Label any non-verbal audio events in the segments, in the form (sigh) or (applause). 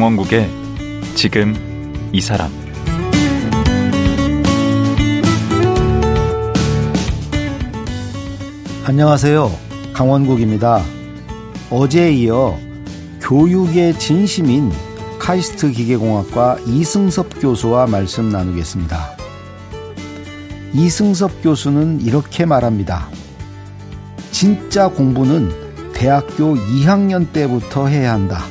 강원국의 지금 이 사람 안녕하세요. 강원국입니다. 어제에 이어 교육의 진심인 카이스트 기계공학과 이승섭 교수와 말씀 나누겠습니다. 이승섭 교수는 이렇게 말합니다. 진짜 공부는 대학교 2학년 때부터 해야 한다.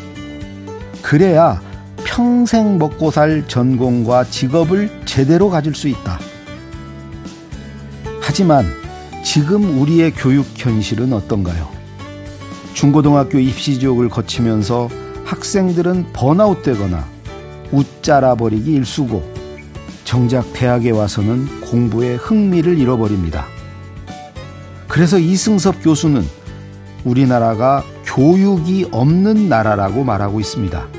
그래야 평생 먹고 살 전공과 직업을 제대로 가질 수 있다. 하지만 지금 우리의 교육 현실은 어떤가요? 중고등학교 입시 지옥을 거치면서 학생들은 번아웃 되거나 웃자라 버리기 일수고 정작 대학에 와서는 공부에 흥미를 잃어버립니다. 그래서 이승섭 교수는 우리나라가 교육이 없는 나라라고 말하고 있습니다.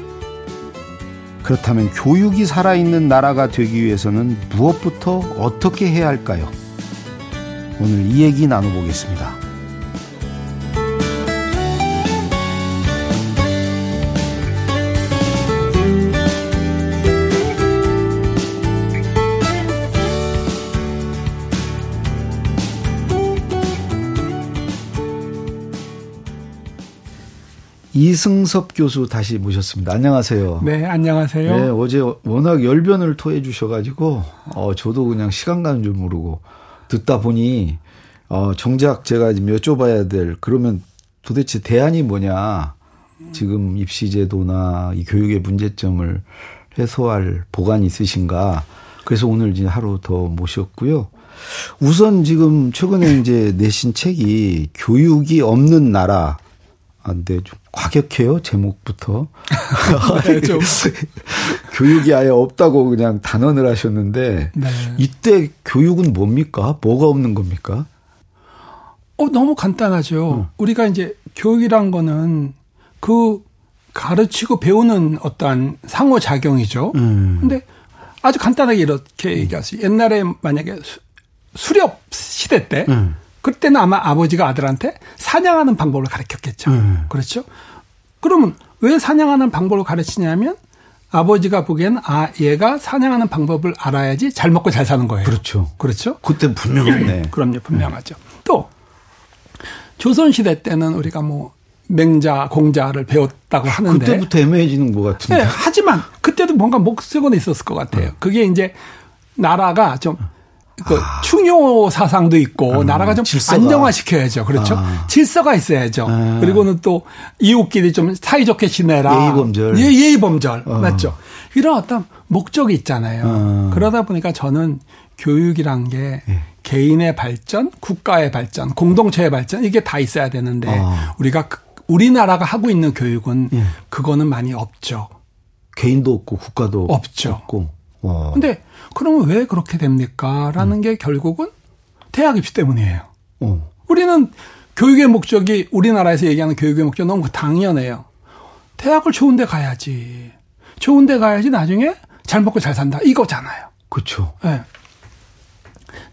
그렇다면 교육이 살아있는 나라가 되기 위해서는 무엇부터 어떻게 해야 할까요? 오늘 이 얘기 나눠보겠습니다. 이승섭 교수 다시 모셨습니다. 안녕하세요. 네, 안녕하세요. 네, 어제 워낙 열변을 토해 주셔가지고, 어, 저도 그냥 시간 가는 줄 모르고 듣다 보니, 어, 정작 제가 지금 여쭤봐야 될, 그러면 도대체 대안이 뭐냐. 지금 입시제도나 이 교육의 문제점을 해소할 보관이 있으신가. 그래서 오늘 이제 하루 더 모셨고요. 우선 지금 최근에 이제 내신 책이 교육이 없는 나라. 아, 근데 좀 과격해요, 제목부터. (laughs) 네, 좀. (laughs) 교육이 아예 없다고 그냥 단언을 하셨는데, 네. 이때 교육은 뭡니까? 뭐가 없는 겁니까? 어, 너무 간단하죠. 음. 우리가 이제 교육이란 거는 그 가르치고 배우는 어떠한 상호작용이죠. 음. 근데 아주 간단하게 이렇게 얘기하세요. 옛날에 만약에 수, 수렵 시대 때, 음. 그때는 아마 아버지가 아들한테 사냥하는 방법을 가르쳤겠죠. 음. 그렇죠? 그러면 왜 사냥하는 방법을 가르치냐면 아버지가 보기에는 아 얘가 사냥하는 방법을 알아야지 잘 먹고 잘 사는 거예요. 그렇죠. 그렇죠? 그때 분명했네. 그럼요, 분명하죠. 또 조선 시대 때는 우리가 뭐 맹자, 공자를 배웠다고 하는데 그때부터 애매해지는 것 같은데. 네, 하지만 그때도 뭔가 목적은 있었을 것 같아요. 어. 그게 이제 나라가 좀 그 아. 충효 사상도 있고 아, 나라가 좀 질서가. 안정화시켜야죠. 그렇죠. 아. 질서가 있어야죠. 아. 그리고는 또 이웃끼리 좀 사이좋게 지내라. 예의범절. 예, 예의범절. 어. 맞죠. 이런 어떤 목적이 있잖아요. 어. 그러다 보니까 저는 교육이란 게 예. 개인의 발전, 국가의 발전, 공동체의 발전 이게 다 있어야 되는데 어. 우리가 그, 우리나라가 하고 있는 교육은 예. 그거는 많이 없죠. 개인도 없고 국가도 없죠. 없고. 와. 근데 그러면 왜 그렇게 됩니까? 라는 음. 게 결국은 대학 입시 때문이에요. 어. 우리는 교육의 목적이 우리나라에서 얘기하는 교육의 목적 너무 당연해요. 대학을 좋은 데 가야지. 좋은 데 가야지 나중에 잘 먹고 잘 산다. 이거잖아요. 그렇죠. 네.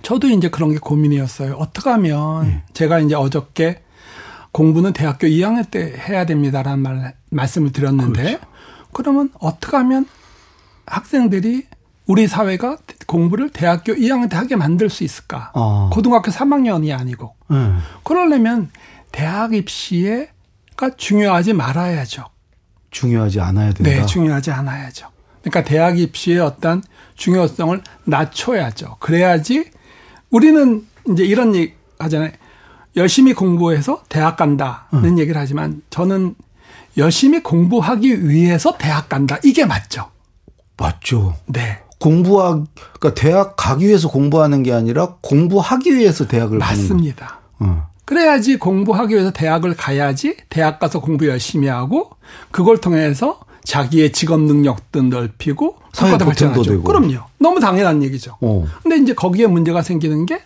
저도 이제 그런 게 고민이었어요. 어떻게 하면 음. 제가 이제 어저께 공부는 대학교 2학년 때 해야 됩니다라는 말, 말씀을 드렸는데 그렇죠. 그러면 어떻게 하면 학생들이 우리 사회가 공부를 대학교 2학년 때 하게 만들 수 있을까? 어. 고등학교 3학년이 아니고. 음. 그러려면 대학 입시가 중요하지 말아야죠. 중요하지 않아야 된다. 네, 중요하지 않아야죠. 그러니까 대학 입시의 어떤 중요성을 낮춰야죠. 그래야지 우리는 이제 이런 얘기 하잖아요. 열심히 공부해서 대학 간다는 음. 얘기를 하지만 저는 열심히 공부하기 위해서 대학 간다. 이게 맞죠. 맞죠. 네. 공부하 그러니까 대학 가기 위해서 공부하는 게 아니라 공부하기 위해서 대학을 맞습니다. 어. 그래야지 공부하기 위해서 대학을 가야지 대학 가서 공부 열심히 하고 그걸 통해서 자기의 직업 능력도 넓히고 사회 발전도 되고 그럼요. 너무 당연한 얘기죠. 어. 근데 이제 거기에 문제가 생기는 게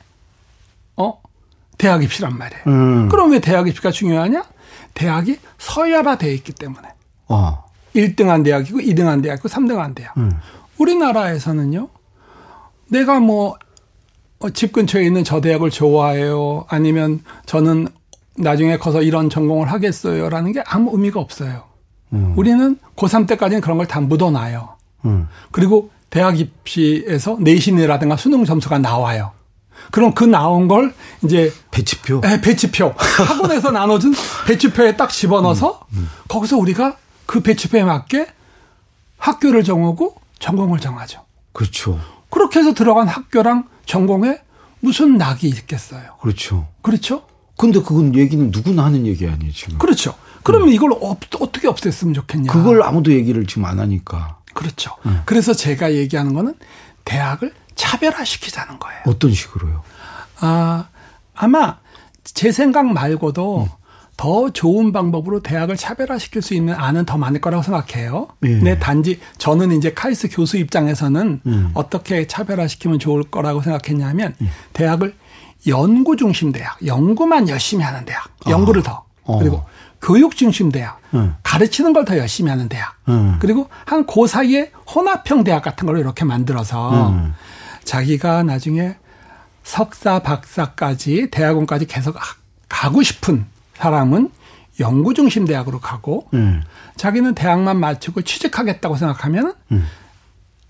어? 대학 입시란 말이에요. 음. 그럼 왜 대학 입시가 중요하냐? 대학이 서열화돼 있기 때문에. 어. 1등한 대학이고 2등한 대학이고 3등한 대학. 음. 우리나라에서는요. 내가 뭐, 어, 집 근처에 있는 저 대학을 좋아해요. 아니면 저는 나중에 커서 이런 전공을 하겠어요. 라는 게 아무 의미가 없어요. 음. 우리는 고3 때까지는 그런 걸 다 묻어놔요. 음. 그리고 대학 입시에서 내신이라든가 수능 점수가 나와요. 그럼 그 나온 걸 이제 배치표. 네, 배치표. (laughs) 학원에서 나눠준 배치표에 딱 집어넣어서 음, 음. 거기서 우리가 그 배치표에 맞게 학교를 정하고 전공을 정하죠. 그렇죠. 그렇게 해서 들어간 학교랑 전공에 무슨 낙이 있겠어요. 그렇죠. 그렇죠. 근데 그건 얘기는 누구나 하는 얘기 아니에요, 지금. 그렇죠. 그러면 음. 이걸 어, 떻게 없앴으면 좋겠냐. 그걸 아무도 얘기를 지금 안 하니까. 그렇죠. 음. 그래서 제가 얘기하는 거는 대학을 차별화시키자는 거예요. 어떤 식으로요? 아, 아마 제 생각 말고도 음. 더 좋은 방법으로 대학을 차별화시킬 수 있는 안은 더 많을 거라고 생각해요. 예. 근데 단지 저는 이제 카이스 교수 입장에서는 음. 어떻게 차별화시키면 좋을 거라고 생각했냐면 음. 대학을 연구 중심 대학, 연구만 열심히 하는 대학, 연구를 아. 더 어. 그리고 교육 중심 대학, 음. 가르치는 걸 더 열심히 하는 대학, 음. 그리고 한 그 사이에 혼합형 대학 같은 걸 이렇게 만들어서 음. 자기가 나중에 석사, 박사까지 대학원까지 계속 가고 싶은 사람은 연구 중심 대학으로 가고 음. 자기는 대학만 마치고 취직하겠다고 생각하면 음.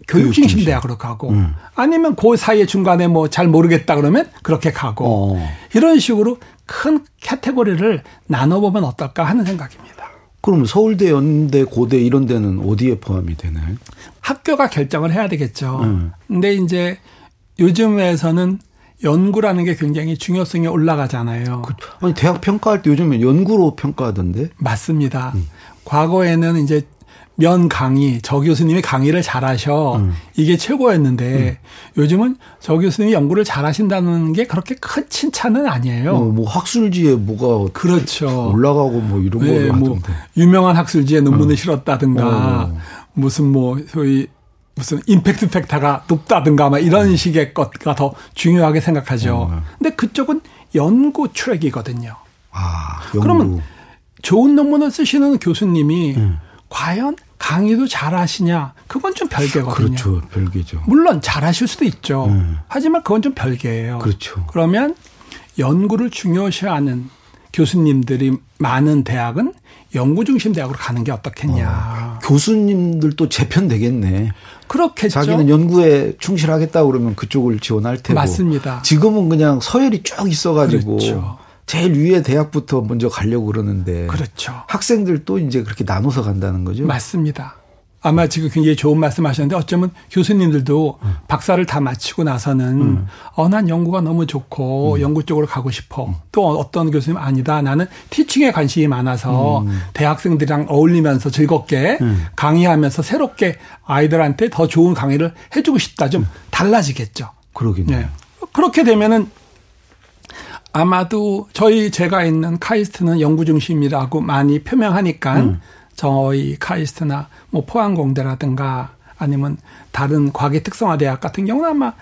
교육 중심 대학으로 가고 음. 아니면 그 사이에 중간에 뭐 잘 모르겠다 그러면 그렇게 가고 어. 이런 식으로 큰 카테고리를 나눠보면 어떨까 하는 생각입니다. 그럼 서울대, 연대, 고대 이런 데는 어디에 포함이 되나요? 학교가 결정을 해야 되겠죠. 음. 근데 이제 요즘에서는 연구라는 게 굉장히 중요성이 올라가잖아요. 그, 아니 대학 평가할 때 요즘에 연구로 평가하던데? 맞습니다. 음. 과거에는 이제 면 강의, 저 교수님이 강의를 잘하셔. 음. 이게 최고였는데 음. 요즘은 저 교수님이 연구를 잘하신다는 게 그렇게 큰 칭찬은 아니에요. 어, 뭐 학술지에 뭐가 그렇죠. 올라가고 뭐 이런 네, 거뭐 유명한 학술지에 논문을 어. 실었다든가 어. 무슨 뭐 소위 무슨 임팩트 팩터가 높다든가 막 이런 음. 식의 것가 더 중요하게 생각하죠. 음. 근데 그쪽은 연구 트랙이거든요. 아, 연구. 그러면 좋은 논문을 쓰시는 교수님이 음. 과연 강의도 잘하시냐? 그건 좀 별개거든요. 그렇죠. 별개죠. 물론 잘하실 수도 있죠. 음. 하지만 그건 좀 별개예요. 그렇죠. 그러면 연구를 중요시하는 교수님들이 많은 대학은 연구 중심 대학으로 가는 게 어떻겠냐. 어, 교수님들도 재편 되겠네. 그렇겠죠. 자기는 연구에 충실하겠다 그러면 그쪽을 지원할 테고. 맞습니다. 지금은 그냥 서열이 쭉 있어가지고 그렇죠. 제일 위에 대학부터 먼저 가려고 그러는데. 그렇죠. 학생들도 이제 그렇게 나눠서 간다는 거죠. 맞습니다. 아마 지금 굉장히 좋은 말씀 하셨는데 어쩌면 교수님들도 음. 박사를 다 마치고 나서는 음. 어, 난 연구가 너무 좋고 음. 연구 쪽으로 가고 싶어. 음. 또 어떤 교수님 아니다. 나는 티칭에 관심이 많아서 음. 대학생들이랑 어울리면서 즐겁게 음. 강의하면서 새롭게 아이들한테 더 좋은 강의를 해주고 싶다. 좀 달라지겠죠. 그러겠네요. 네. 그렇게 되면은 아마도 저희 제가 있는 카이스트는 연구 중심이라고 많이 표명하니까 저희 카이스트나 뭐 포항공대라든가 아니면 다른 과계 특성화 대학 같은 경우는 아마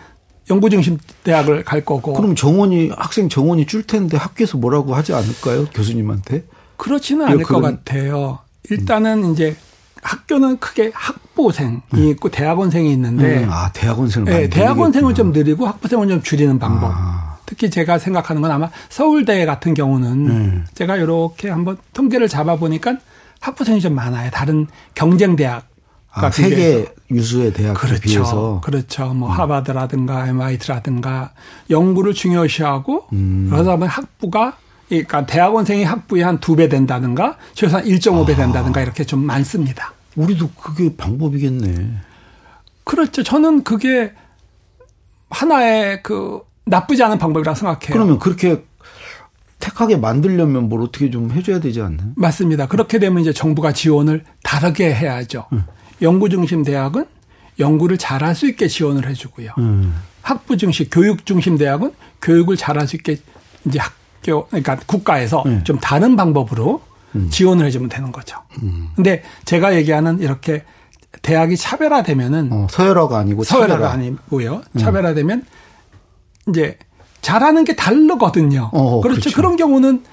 연구 중심 대학을 갈 거고. 그럼 정원이 학생 정원이 줄 텐데 학교에서 뭐라고 하지 않을까요? 교수님한테? 그렇지는 않을 그런... 것 같아요. 일단은 음. 이제 학교는 크게 학부생이 음. 있고 대학원생이 있는데 음. 아 대학원생을 네, 대학원생을 좀 늘리고 학부생을 좀 줄이는 방법. 아. 특히 제가 생각하는 건 아마 서울대 같은 경우는 음. 제가 이렇게 한번 통계를 잡아 보니까 학부생이 좀 많아요. 다른 경쟁 대학 아, 세계 유수의 대학 그렇죠. 비해서 그렇죠. 뭐 음. 하버드라든가 MIT라든가 연구를 중요시하고 음. 그러다 보면 학부가 그러니까 대학원생이 학부의 한두 배 된다든가 최소한 1.5배 아. 된다든가 이렇게 좀 많습니다. 우리도 그게 방법이겠네. 그렇죠. 저는 그게 하나의 그 나쁘지 않은 방법이라고 생각해요. 그러면 그렇게 택하게 만들려면 뭘 어떻게 좀 해줘야 되지 않나요? 맞습니다. 그렇게 되면 이제 정부가 지원을 다르게 해야죠. 음. 연구 중심 대학은 연구를 잘할 수 있게 지원을 해주고요. 음. 학부 중심, 교육 중심 대학은 교육을 잘할 수 있게 이제 학교, 그러니까 국가에서 음. 좀 다른 방법으로 음. 지원을 해주면 되는 거죠. 음. 근데 제가 얘기하는 이렇게 대학이 차별화되면은 어, 서열화가 아니고 서열화가 차별화. 아니고요. 음. 차별화되면 이제 잘하는 게 다르거든요. 어, 그렇죠. 그렇죠. 그런 경우는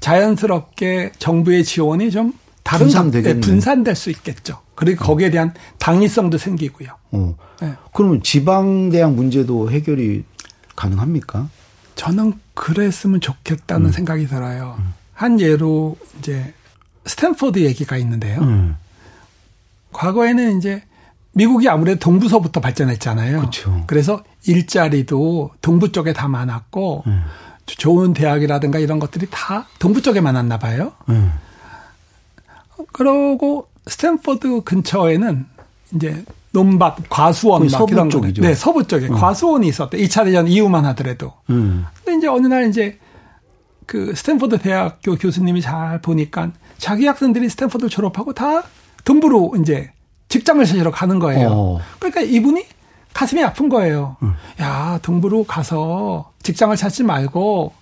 자연스럽게 정부의 지원이 좀 다른 분산되겠네. 분산될 수 있겠죠. 그리고 거기에 대한 당위성도 생기고요. 어. 네. 그러면 지방 대학 문제도 해결이 가능합니까? 저는 그랬으면 좋겠다는 음. 생각이 들어요. 음. 한 예로 이제 스탠포드 얘기가 있는데요. 음. 과거에는 이제 미국이 아무래도 동부서부터 발전했잖아요. 그쵸. 그래서 일자리도 동부 쪽에 다 많았고 음. 좋은 대학이라든가 이런 것들이 다 동부 쪽에 많았나 봐요. 음. 그러고 스탠퍼드 근처에는 이제 논밭, 과수원 막 서부 이런 쪽이죠. 네, 서부 쪽에 음. 과수원이 있었대. 2차 대전 이후만 하더라도. 음. 근데 이제 어느 날 이제 그 스탠퍼드 대학교 교수님이 잘 보니까 자기 학생들이 스탠퍼드 졸업하고 다 동부로 이제 직장을 찾으러 가는 거예요. 어. 그러니까 이분이 가슴이 아픈 거예요. 음. 야, 동부로 가서 직장을 찾지 말고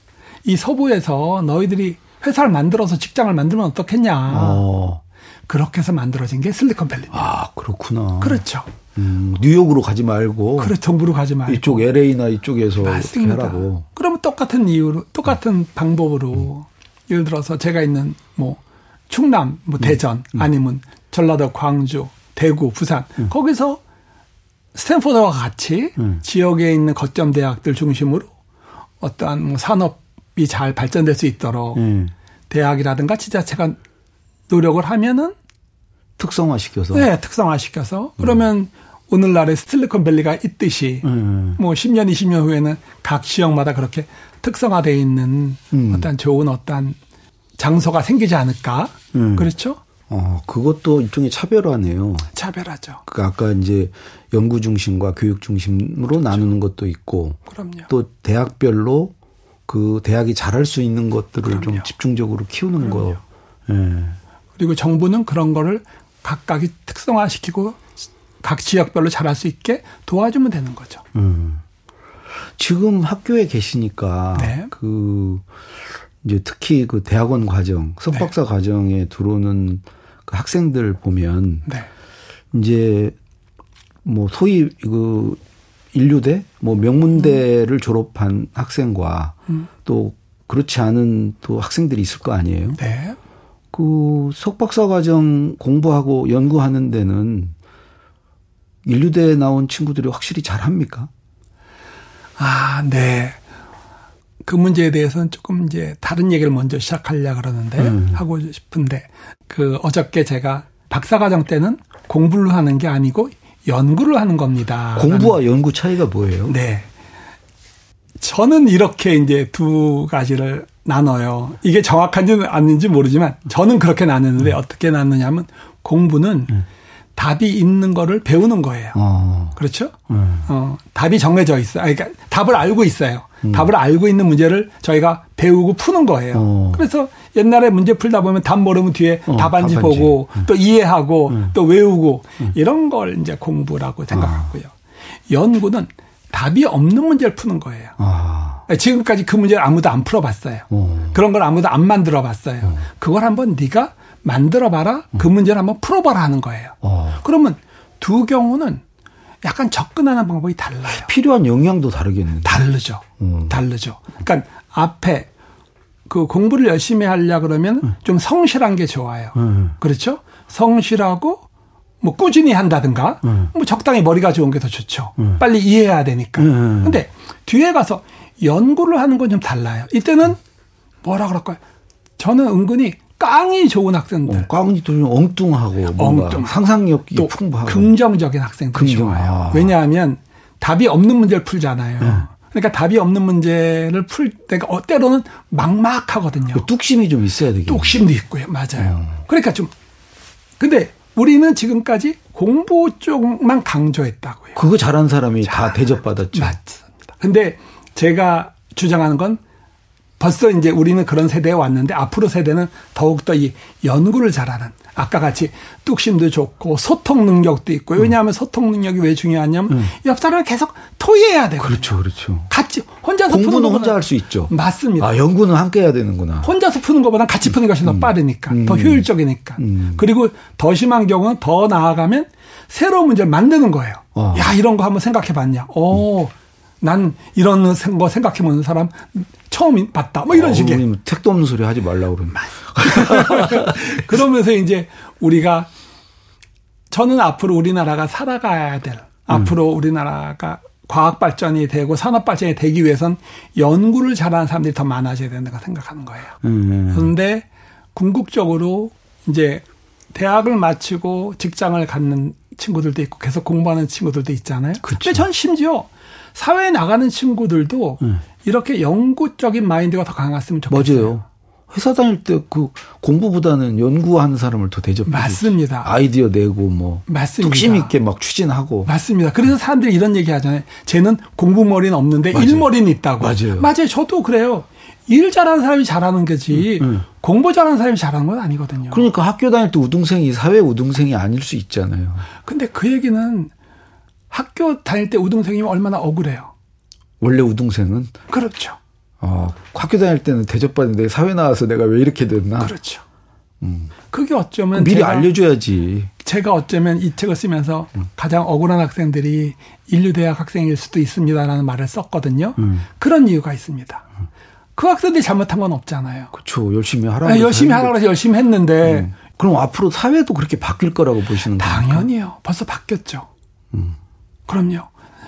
이 서부에서 너희들이 회사를 만들어서 직장을 만들면 어떻겠냐. 어. 그렇게 해서 만들어진 게 실리콘밸리. 아, 그렇구나. 그렇죠. 음, 뉴욕으로 가지 말고. 그래, 동부로 가지 말고. 이쪽 LA나 이쪽에서 맞습니다. 그러면 똑같은 이유로, 똑같은 음. 방법으로, 음. 예를 들어서 제가 있는 뭐 충남, 뭐 음. 대전, 음. 아니면 전라도 광주, 대구, 부산, 음. 거기서 스탠포드와 같이 지역에 있는 거점 대학들 중심으로 어떠한 뭐 산업이 잘 발전될 수 있도록 대학이라든가 지자체가 노력을 하면은 특성화시켜서 네, 특성화시켜서 그러면 오늘날의 스틸리콘밸리가 있듯이 음. 뭐 10년, 20년 후에는 각 지역마다 그렇게 특성화되어 있는 음. 어떤 좋은 어떤 장소가 생기지 않을까? 음. 그렇죠? 어, 그것도 일종의 차별화네요. 차별하죠. 그 아까 이제 연구 중심과 교육 중심으로 그렇죠. 나누는 것도 있고 그럼요. 또 대학별로 그 대학이 잘할 수 있는 것들을 그럼요. 좀 집중적으로 키우는 그럼요. 거. 예. 그리고 정부는 그런 거를 각각이 특성화시키고 각 지역별로 잘할 수 있게 도와주면 되는 거죠. 음. 지금 학교에 계시니까 네. 그 이제 특히 그 대학원 과정, 석박사 네. 과정에 들어오는 그 학생들 보면 네. 이제 뭐 소위 그 인류대, 뭐 명문대를 음. 졸업한 학생과 음. 또 그렇지 않은 또 학생들이 있을 거 아니에요. 네. 그 석박사 과정 공부하고 연구하는 데는 인류대에 나온 친구들이 확실히 잘합니까? 아, 네. 그 문제에 대해서는 조금 이제 다른 얘기를 먼저 시작하려 그러는데 음. 하고 싶은데 그 어저께 제가 박사과정 때는 공부를 하는 게 아니고 연구를 하는 겁니다. 공부와 연구 차이가 뭐예요? 네. 저는 이렇게 이제 두 가지를 나눠요. 이게 정확한지는 아닌지 모르지만 저는 그렇게 나누는데 음. 어떻게 나누냐면 공부는 음. 답이 있는 거를 배우는 거예요. 어. 그렇죠? 음. 어, 답이 정해져 있어요. 그러니까 답을 알고 있어요. 음. 답을 알고 있는 문제를 저희가 배우고 푸는 거예요. 어. 그래서 옛날에 문제 풀다 보면 답 모르면 뒤에 어, 답안지, 보고 음. 또 이해하고 음. 또 외우고 음. 이런 걸 이제 공부라고 생각하고요. 아. 연구는 답이 없는 문제를 푸는 거예요. 아. 지금까지 그 문제를 아무도 안 풀어봤어요. 오. 어. 그런 걸 아무도 안 만들어봤어요. 오. 어. 그걸 한번 네가 만들어봐라. 그 음. 문제를 한번 풀어봐라 하는 거예요. 어. 그러면 두 경우는 약간 접근하는 방법이 달라요. 필요한 영향도 다르겠는데. 다르죠. 음. 다르죠. 그러니까 앞에 그 공부를 열심히 하려 그러면 음. 좀 성실한 게 좋아요. 음. 그렇죠? 성실하고 뭐 꾸준히 한다든가 음. 뭐 적당히 머리가 좋은 게 더 좋죠. 음. 빨리 이해해야 되니까. 근데 뒤에 가서 연구를 하는 건 좀 달라요. 이때는 뭐라 그럴까요? 저는 은근히 깡이 좋은 학생들. 어, 깡이 또좀 엉뚱하고 엉뚱 상상력이 또 풍부하고 긍정적인 학생들이 긍정. 좋아요. 아. 왜냐하면 답이 없는 문제를 풀잖아요. 네. 그러니까 답이 없는 문제를 풀 때가 어, 때로는 막막하거든요. 그 뚝심이 좀 있어야 되겠 뚝심도 있고요. 맞아요. 음. 그러니까 좀 근데 우리는 지금까지 공부 쪽만 강조했다고요. 그거 잘한 사람이 잘, 다 대접받았죠. 맞습니다. 근데 제가 주장하는 건 벌써 이제 우리는 그런 세대에 왔는데 앞으로 세대는 더욱더 이 연구를 잘하는 아까 같이 뚝심도 좋고 소통 능력도 있고 음. 왜냐하면 소통 능력이 왜 중요하냐면 음. 옆 사람을 계속 토의해야 되거든요. 그렇죠, 그렇죠. 같이 혼자서 공부는 혼자 할 수 있죠. 맞습니다. 아 연구는 함께 해야 되는구나. 혼자서 푸는 것보다 같이 푸는 것이 음. 더 빠르니까 음. 더 효율적이니까. 음. 그리고 더 심한 경우는 더 나아가면 새로운 문제를 만드는 거예요. 어. 야 이런 거 한번 생각해봤냐. 오. 음. 난 이런 거 생각해 보는 사람 처음 봤다. 뭐 이런 어, 식의. 택도 없는 소리 하지 말라고 그러면. (laughs) 그러면서 이제 우리가 저는 앞으로 우리나라가 살아가야 될, 음. 앞으로 우리나라가 과학 발전이 되고 산업 발전이 되기 위해선 연구를 잘하는 사람들이 더 많아져야 된다고 생각하는 거예요. 음. 그런데 궁극적으로 이제 대학을 마치고 직장을 갖는 친구들도 있고 계속 공부하는 친구들도 있잖아요. 그쵸. 근데 전 심지어 사회에 나가는 친구들도 네. 이렇게 영구적인 마인드가 더 강했으면 좋겠어요. 맞아요. 회사 다닐 때 그 공부보다는 연구하는 사람을 더 대접해. 맞습니다. 아이디어 내고 뭐 맞습니다. 뚝심 있게 막 추진하고. 맞습니다. 그래서 사람들이 이런 얘기 하잖아요. 쟤는 공부 머리는 없는데 맞아요. 일머리는 있다고. 맞아요. 맞아요. 저도 그래요. 일 잘하는 사람이 잘하는 거지 음, 음. 공부 잘하는 사람이 잘하는 건 아니거든요. 그러니까 학교 다닐 때 우등생이 사회 우등생이 아닐 수 있잖아요. 근데 그 얘기는 학교 다닐 때 우등생이면 얼마나 억울해요. 원래 우등생은 그렇죠. 어, 학교 다닐 때는 대접받는데 사회 나와서 내가 왜 이렇게 됐나? 그렇죠. 그게 어쩌면 아. 미리 제가, 알려줘야지. 제가 어쩌면 이 책을 쓰면서 가장 억울한 학생들이 인류대학 학생일 수도 있습니다라는 말을 썼거든요. 음. 그런 이유가 있습니다. 그 학생들이 잘못한 건 없잖아요. 그렇죠. 열심히 하라고. 아, 열심히. 하라고 해서 열심히 했는데 음. 그럼 앞으로 사회도 그렇게 바뀔 거라고 보시는 거예요? 당연히요. 벌써 바뀌었죠. 음. 그럼요.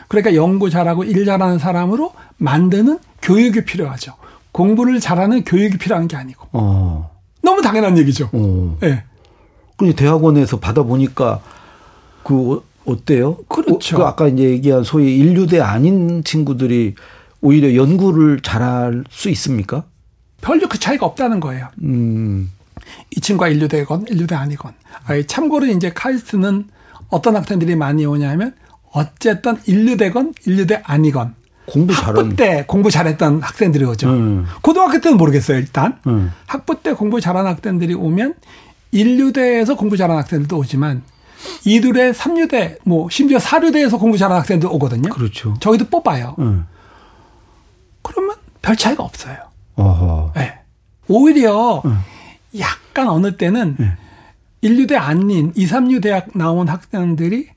그러니까 연구 잘하고 일 잘하는 사람으로 만드는 교육이 필요하죠. 공부를 잘하는 교육이 필요한 게 아니고. 어. 너무 당연한 얘기죠. 어. 예. 네. 근데 대학원에서 받아보니까 그 어- 어때요? 그렇죠. 어, 그 아까 이제 얘기한 소위 인류대 아닌 친구들이 오히려 연구를 잘할 수 있습니까? 별로 그 차이가 없다는 거예요. 음. 이 친구가 인류대건 인류대 아니건. 아니, 참고로 이제 카이스트는 어떤 학생들이 많이 오냐면 어쨌든 인류대건 인류대 아니건 공부 학부 잘하는. 때 공부 잘했던 학생들이 오죠. 음. 고등학교 때는 모르겠어요, 일단. 음. 학부 때 공부 잘하는 학생들이 오면 인류대에서 공부 잘하는 학생들도 오지만 이두대, 삼류대, 뭐 심지어 사류대에서 공부 잘하는 학생들 오거든요. 그렇죠. 저희도 뽑아요. 음. 별 차이가 없어요. 어허. 네. 오히려 음. 약간 어느 때는 네. 인류대 아닌 2, 3류 대학 나온 학생들이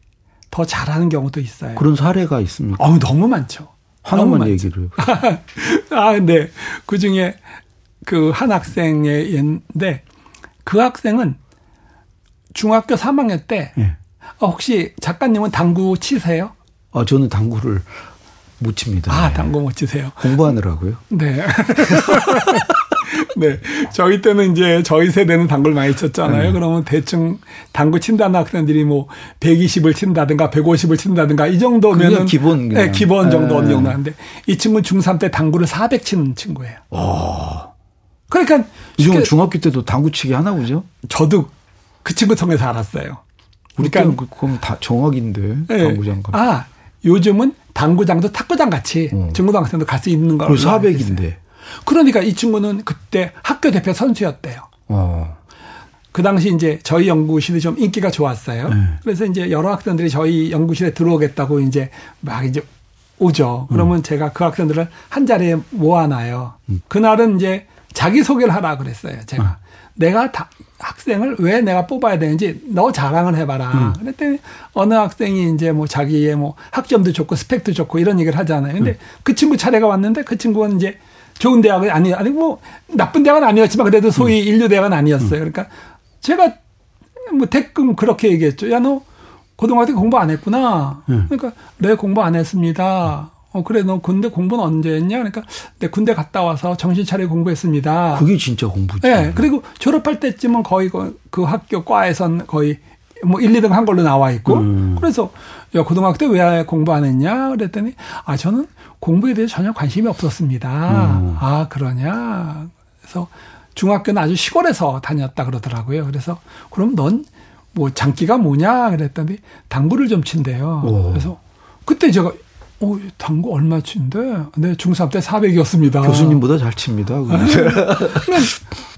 더 잘하는 경우도 있어요. 그런 사례가 있습니까? 어우, 너무 많죠. 하나만. 얘기를. (laughs) 아, 근데 그 중에 그 한 학생의 얘인데 그 학생은 중학교 3학년 때 예. 어, 혹시 작가님은 당구 치세요? 아, 저는 당구를 못 칩니다. 아, 네. 당구 못 치세요. 공부하느라고요. 네. (laughs) 네. 저희 때는 이제 저희 세대는 당구를 많이 쳤잖아요. 네. 그러면 대충 당구 친다는 학생들이 뭐 120을 친다든가 150을 친다든가 이 정도면은 기본 그냥. 네, 기본 정도 네. 어느 정도 하는데 이 친구는 중3 때 당구를 400 치는 친구예요. 와. 그러니까 이 정도 쉽게 중학교 때도 당구치기 하나 보죠? 저도 그 친구 통해서 알았어요. 우리 때는 그- 그건 다 정학인데 예. 당구장가. 아, 요즘은 당구장도 탁구장 같이 어. 중고등학생도 갈 수 있는 걸 그리고 알고 있어요. 400인데. 그러니까 이 친구는 그때 학교 대표 선수였대요. 어. 그 당시 이제 저희 연구실이 좀 인기가 좋았어요. 네. 그래서 이제 여러 학생들이 저희 연구실에 들어오겠다고 이제 막 이제 오죠. 그러면 음. 제가 그 학생들을 한 자리에 모아놔요. 그날은 이제 자기 소개를 하라 그랬어요. 제가 음. 내가 다 학생을 왜 내가 뽑아야 되는지 너 자랑을 해봐라. 음. 그랬더니 어느 학생이 이제 뭐 자기의 뭐 학점도 좋고 스펙도 좋고 이런 얘기를 하잖아요. 근데 음. 그 친구 차례가 왔는데 그 친구는 이제 좋은 대학은 아니 아니 뭐 나쁜 대학은 아니었지만 그래도 소위 음. 인류 대학은 아니었어요. 그러니까 제가 뭐 대끔 그렇게 얘기했죠. 야 너 고등학교 때 공부 안 했구나. 음. 그러니까 네 공부 안 했습니다. 어 그래 너 군대 공부는 언제 했냐? 그러니까 내 군대 갔다 와서 정신 차리고 공부했습니다. 그게 진짜 공부지. 네, 그리고 졸업할 때쯤은 거의 그, 그 학교 과에선 거의 뭐 1, 2등 한 걸로 나와 있고 음. 그래서 야 고등학교 때 왜 공부 안 했냐 그랬더니 아 저는 공부에 대해 서 전혀 관심이 없었습니다. 음. 아 그러냐 그래서 중학교는 아주 시골에서 다녔다 그러더라고요. 그래서 그럼 넌 뭐 장기가 뭐냐 그랬더니 당구를 좀 친대요. 오. 그래서 그때 제가 어 당구 얼마 친데? 네 중3 때 400이었습니다. 교수님보다 잘 칩니다.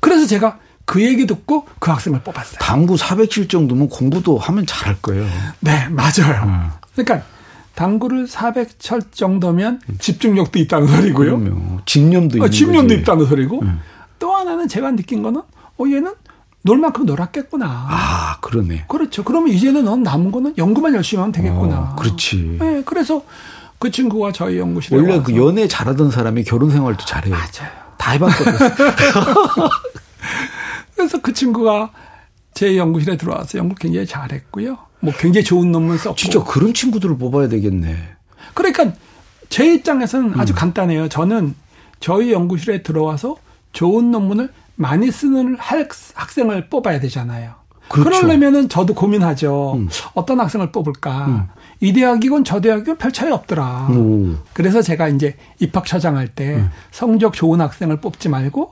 그래서 제가 그 얘기 듣고 그 학생을 뽑았어요. 당구 400칠 정도면 공부도 하면 잘할 거예요. 네, 맞아요. 음. 그러니까 당구를 400철 정도면 집중력도 있다는 소리고요. 그럼요. 집념도 어, 집념도 거지. 있다는 소리고. 음. 또 하나는 제가 느낀 거는 어 얘는 놀 만큼 놀았겠구나. 아, 그러네. 그렇죠. 그러면 이제는 넌 남은 거는 연구만 열심히 하면 되겠구나. 어, 그렇지. 네, 그래서 그 친구가 저희 연구실에 원래 와서 그 연애 잘하던 사람이 결혼 생활도 잘해요. 맞아요. 다 해봤거든. (laughs) 그래서 그 친구가 제 연구실에 들어와서 연구 굉장히 잘했고요. 뭐 굉장히 좋은 논문 썼고. 진짜 그런 친구들을 뽑아야 되겠네. 그러니까 제 입장에서는 아주 음. 간단해요. 저는 저희 연구실에 들어와서 좋은 논문을 많이 쓰는 학생을 뽑아야 되잖아요. 그렇죠. 그러려면은 저도 고민하죠. 음. 어떤 학생을 뽑을까? 음. 이 대학이건 저 대학이건 별 차이 없더라. 오. 그래서 제가 이제 입학 처장할 때 음. 성적 좋은 학생을 뽑지 말고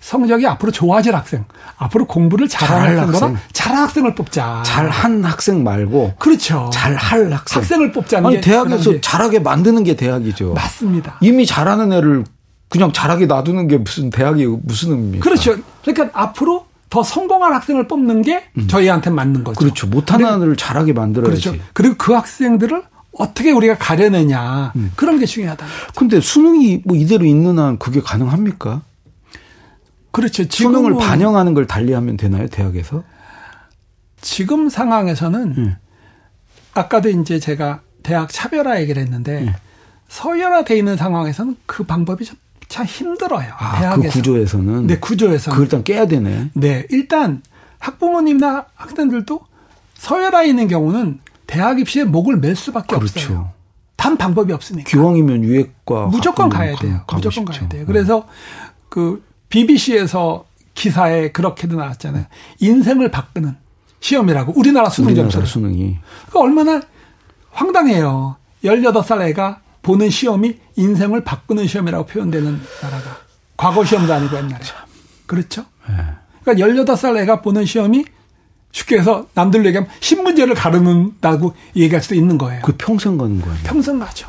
성적이 앞으로 좋아질 학생, 앞으로 공부를 잘하는 학생보다 학생. 잘한 학생을 뽑자. 잘한 학생 말고. 그렇죠. 잘할 학생. 학생을 뽑자는 아니, 게 대학에서 잘하게 만드는 게 대학이죠. 맞습니다. 이미 잘하는 애를 그냥 잘하게 놔두는 게 무슨 대학이 무슨 의미입니까? 그렇죠. 그러니까 앞으로 더 성공한 학생을 뽑는 게 음. 저희한테 맞는 거죠. 그렇죠. 못하는 애를 잘하게 만들어야지. 그렇죠. 그리고 그 학생들을 어떻게 우리가 가려내냐 음. 그런 게 중요하다. 근데 수능이 뭐 이대로 있는 한 그게 가능합니까? 그렇죠. 수능을 반영하는 걸 달리하면 되나요 대학에서? 지금 상황에서는 음. 아까도 이제 제가 대학 차별화 얘기를 했는데 음. 서열화돼 있는 상황에서는 그 방법이 좀 참 힘들어요. 아, 그 대학에서. 그 구조에서는. 네, 구조에서. 그 일단 깨야 되네. 네, 일단 학부모님이나 학생들도 서열화 있는 경우는 대학 입시에 목을 맬 수밖에 그렇죠. 없어요. 단 방법이 없으니까. 기왕이면 유해과 무조건 가야 돼요. 무조건 싶죠. 가야 돼요. 그래서 그 BBC에서 기사에 그렇게도 나왔잖아요. 인생을 바꾸는 시험이라고 우리나라 수능 점수 수능이. 그 얼마나 황당해요. 18살 애가 보는 시험이 인생을 바꾸는 시험이라고 표현되는 나라가. 과거 시험도 아니고 옛날에. 그렇죠? 네. 그러니까 18살 애가 보는 시험이 쉽게 해서 남들로 얘기하면 신문제를 가르는다고 얘기할 수도 있는 거예요. 그 평생 가는 거예요. 평생 가죠.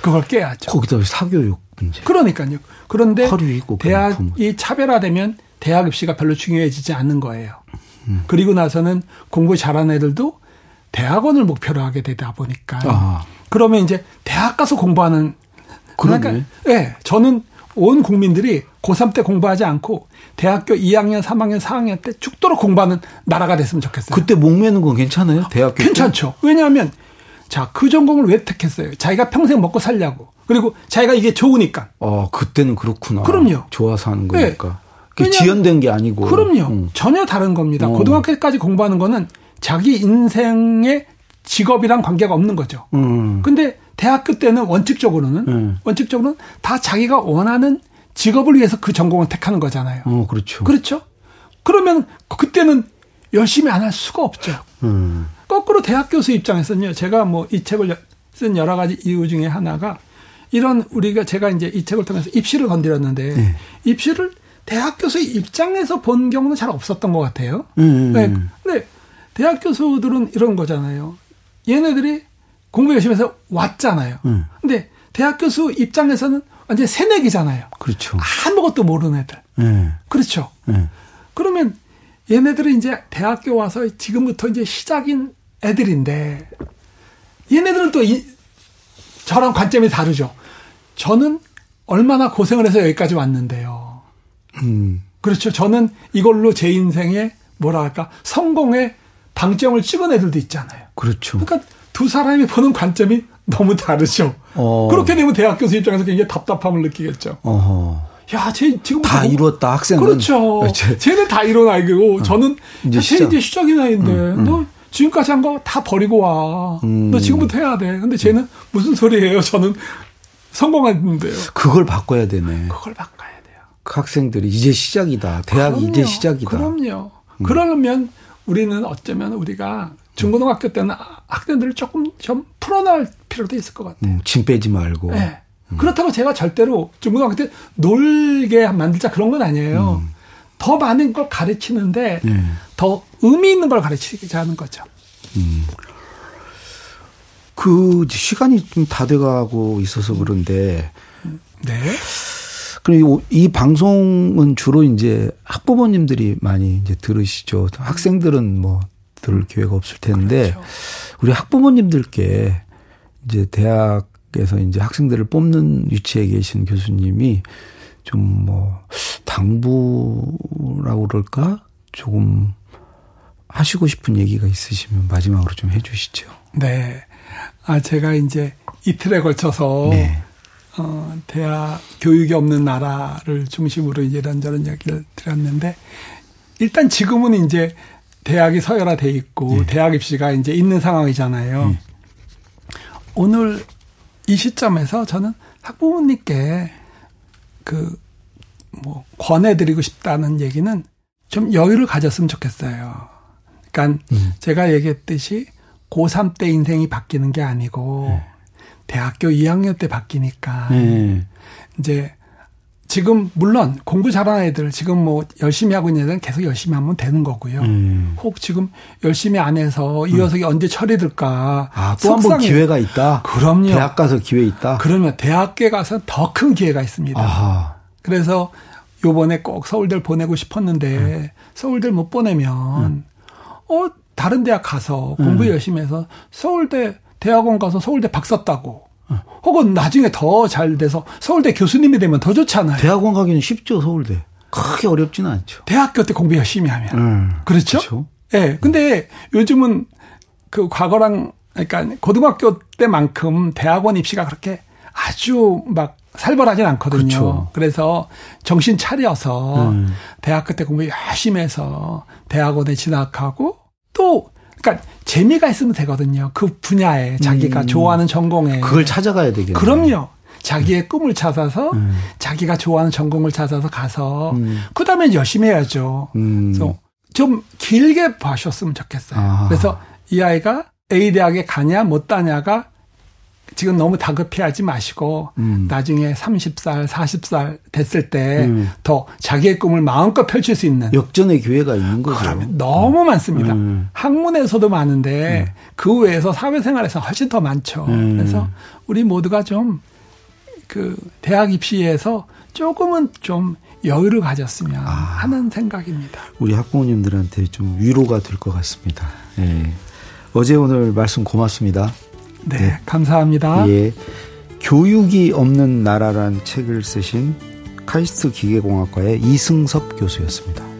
그걸 깨야죠. 거기다 사교육 문제. 그러니까요. 그런데 대학이 차별화되면 대학 입시가 별로 중요해지지 않는 거예요. 음. 그리고 나서는 공부 잘하는 애들도 대학원을 목표로 하게 되다 보니까 아. 그러면 이제 대학 가서 공부하는 그러니까 예, 네, 저는 온 국민들이 고3 때 공부하지 않고 대학교 2학년, 3학년, 4학년 때 죽도록 공부하는 나라가 됐으면 좋겠어요. 그때 목매는 건 괜찮아요? 대학교 괜찮죠. 때? 왜냐하면 자, 그 전공을 왜 택했어요? 자기가 평생 먹고 살려고. 그리고 자기가 이게 좋으니까. 어, 그때는 그렇구나. 그럼요. 좋아서 하는 거니까. 네. 지연된 게 아니고. 그럼요. 응. 전혀 다른 겁니다. 어. 고등학교까지 공부하는 거는 자기 인생의 직업이랑 관계가 없는 거죠. 음. 근데 대학교 때는 원칙적으로는 음. 원칙적으로는 다 자기가 원하는 직업을 위해서 그 전공을 택하는 거잖아요. 어, 그렇죠. 그렇죠. 그러면 그때는 열심히 안 할 수가 없죠. 음. 거꾸로 대학 교수 입장에서는요. 제가 뭐 이 책을 쓴 여러 가지 이유 중에 하나가 이런 우리가 제가 이제 이 책을 통해서 입시를 건드렸는데 네. 입시를 대학 교수 입장에서 본 경우는 잘 없었던 것 같아요. 음. 네. 근데 대학 교수들은 이런 거잖아요. 얘네들이 공부 열심히 해서 왔잖아요. 음. 근데 대학 교수 입장에서는 완전 새내기잖아요. 그렇죠. 아무것도 모르는 애들. 네. 그렇죠. 네. 그러면 얘네들은 이제 대학교 와서 지금부터 이제 시작인 애들인데 얘네들은 또 이, 저랑 관점이 다르죠. 저는 얼마나 고생을 해서 여기까지 왔는데요. 음. 그렇죠. 저는 이걸로 제 인생에 뭐랄까 성공의 방점을 찍은 애들도 있잖아요. 그렇죠. 그러니까 두 사람이 보는 관점이 너무 다르죠. 어. 그렇게 되면 대학 교수 입장에서 굉장히 답답함을 느끼겠죠. 어허. 야, 쟤 지금 다 뭐, 이뤘다 학생은. 그렇죠. 쟤. 쟤는 다 이룬 아이고 어. 저는 이제 시작. 이제 시작이 나이인데 음, 음. 너 지금까지 한 거 다 버리고 와. 음. 너 지금부터 해야 돼. 근데 쟤는 무슨 소리예요? 저는 성공했는데요. 그걸 바꿔야 되네. 그걸 바꿔야 돼요. 그 학생들이 이제 시작이다. 대학 그럼요. 이제 시작이다. 그럼요. 음. 그러면 우리는 어쩌면 우리가 중고등학교 때는 학생들을 조금 좀 풀어나갈 필요도 있을 것 같아요. 음, 짐 빼지 말고. 네. 음. 그렇다고 제가 절대로 중고등학교 때 놀게 만들자 그런 건 아니에요. 음. 더 많은 걸 가르치는데 네. 더 의미 있는 걸 가르치자 하는 거죠. 음. 그 시간이 좀 다 돼가고 있어서 그런데. 네. 그리고 이 방송은 주로 이제 학부모님들이 많이 이제 들으시죠. 학생들은 뭐 들을 기회가 없을 텐데 그렇죠. 우리 학부모님들께 이제 대학에서 이제 학생들을 뽑는 위치에 계신 교수님이 좀 뭐 당부라고 그럴까 조금 하시고 싶은 얘기가 있으시면 마지막으로 좀 해주시죠. 네. 아 제가 이제 이틀에 걸쳐서 네. 어, 대학 교육이 없는 나라를 중심으로 이제 이런저런 얘기를 드렸는데 일단 지금은 이제 대학이 서열화돼 있고 네. 대학 입시가 이제 있는 상황이잖아요. 네. 오늘 이 시점에서 저는 학부모님께 그 뭐 권해드리고 싶다는 얘기는 좀 여유를 가졌으면 좋겠어요. 그러니까 음. 제가 얘기했듯이 고3 때 인생이 바뀌는 게 아니고 네. 대학교 2학년 때 바뀌니까 네. 이제 지금 물론 공부 잘하는 애들 지금 뭐 열심히 하고 있는 애들은 계속 열심히 하면 되는 거고요. 음. 혹 지금 열심히 안 해서 이 녀석이 음. 언제 처리될까. 아, 또 한 번 기회가 있다. 그럼요. 대학 가서 기회 있다. 그러면 대학에 가서 더 큰 기회가 있습니다. 아하. 그래서 요번에 꼭 서울대를 보내고 싶었는데 음. 서울대를 못 보내면 음. 어 다른 대학 가서 공부 음. 열심히 해서 서울대 대학원 가서 서울대 박사 따고 혹은 나중에 더 잘 돼서 서울대 교수님이 되면 더 좋잖아요. 대학원 가기는 쉽죠, 서울대. 크게 어렵지는 않죠. 대학교 때 공부 열심히 하면. 음, 그렇죠? 예. 네, 근데 요즘은 그 과거랑 그러니까 고등학교 때만큼 대학원 입시가 그렇게 아주 막 살벌하진 않거든요. 그렇죠. 그래서 정신 차려서 음. 대학교 때 공부 열심히 해서 대학원에 진학하고 또 그러니까 재미가 있으면 되거든요. 그 분야에 자기가 음. 좋아하는 전공에 그걸 찾아가야 되겠네요. 그럼요. 자기의 음. 꿈을 찾아서 음. 자기가 좋아하는 전공을 찾아서 가서 음. 그다음에 열심히 해야죠. 음. 그래서 좀 길게 봐셨으면 좋겠어요. 아. 그래서 이 아이가 A 대학에 가냐 못 가냐가 지금 너무 다급해하지 마시고 음. 나중에 30살, 40살 됐을 때더 음. 자기의 꿈을 마음껏 펼칠 수 있는 역전의 기회가 있는 거죠. 그러면 너무 음. 많습니다. 음. 학문에서도 많은데 음. 그 외에서 사회생활에서 훨씬 더 많죠. 음. 그래서 우리 모두가 좀 그 대학 입시에서 조금은 좀 여유를 가졌으면 아. 하는 생각입니다. 우리 학부모님들한테 좀 위로가 될 것 같습니다. 네. 어제 오늘 말씀 고맙습니다. 네, 네. 감사합니다. 예. 교육이 없는 나라란 책을 쓰신 카이스트 기계공학과의 이승섭 교수였습니다.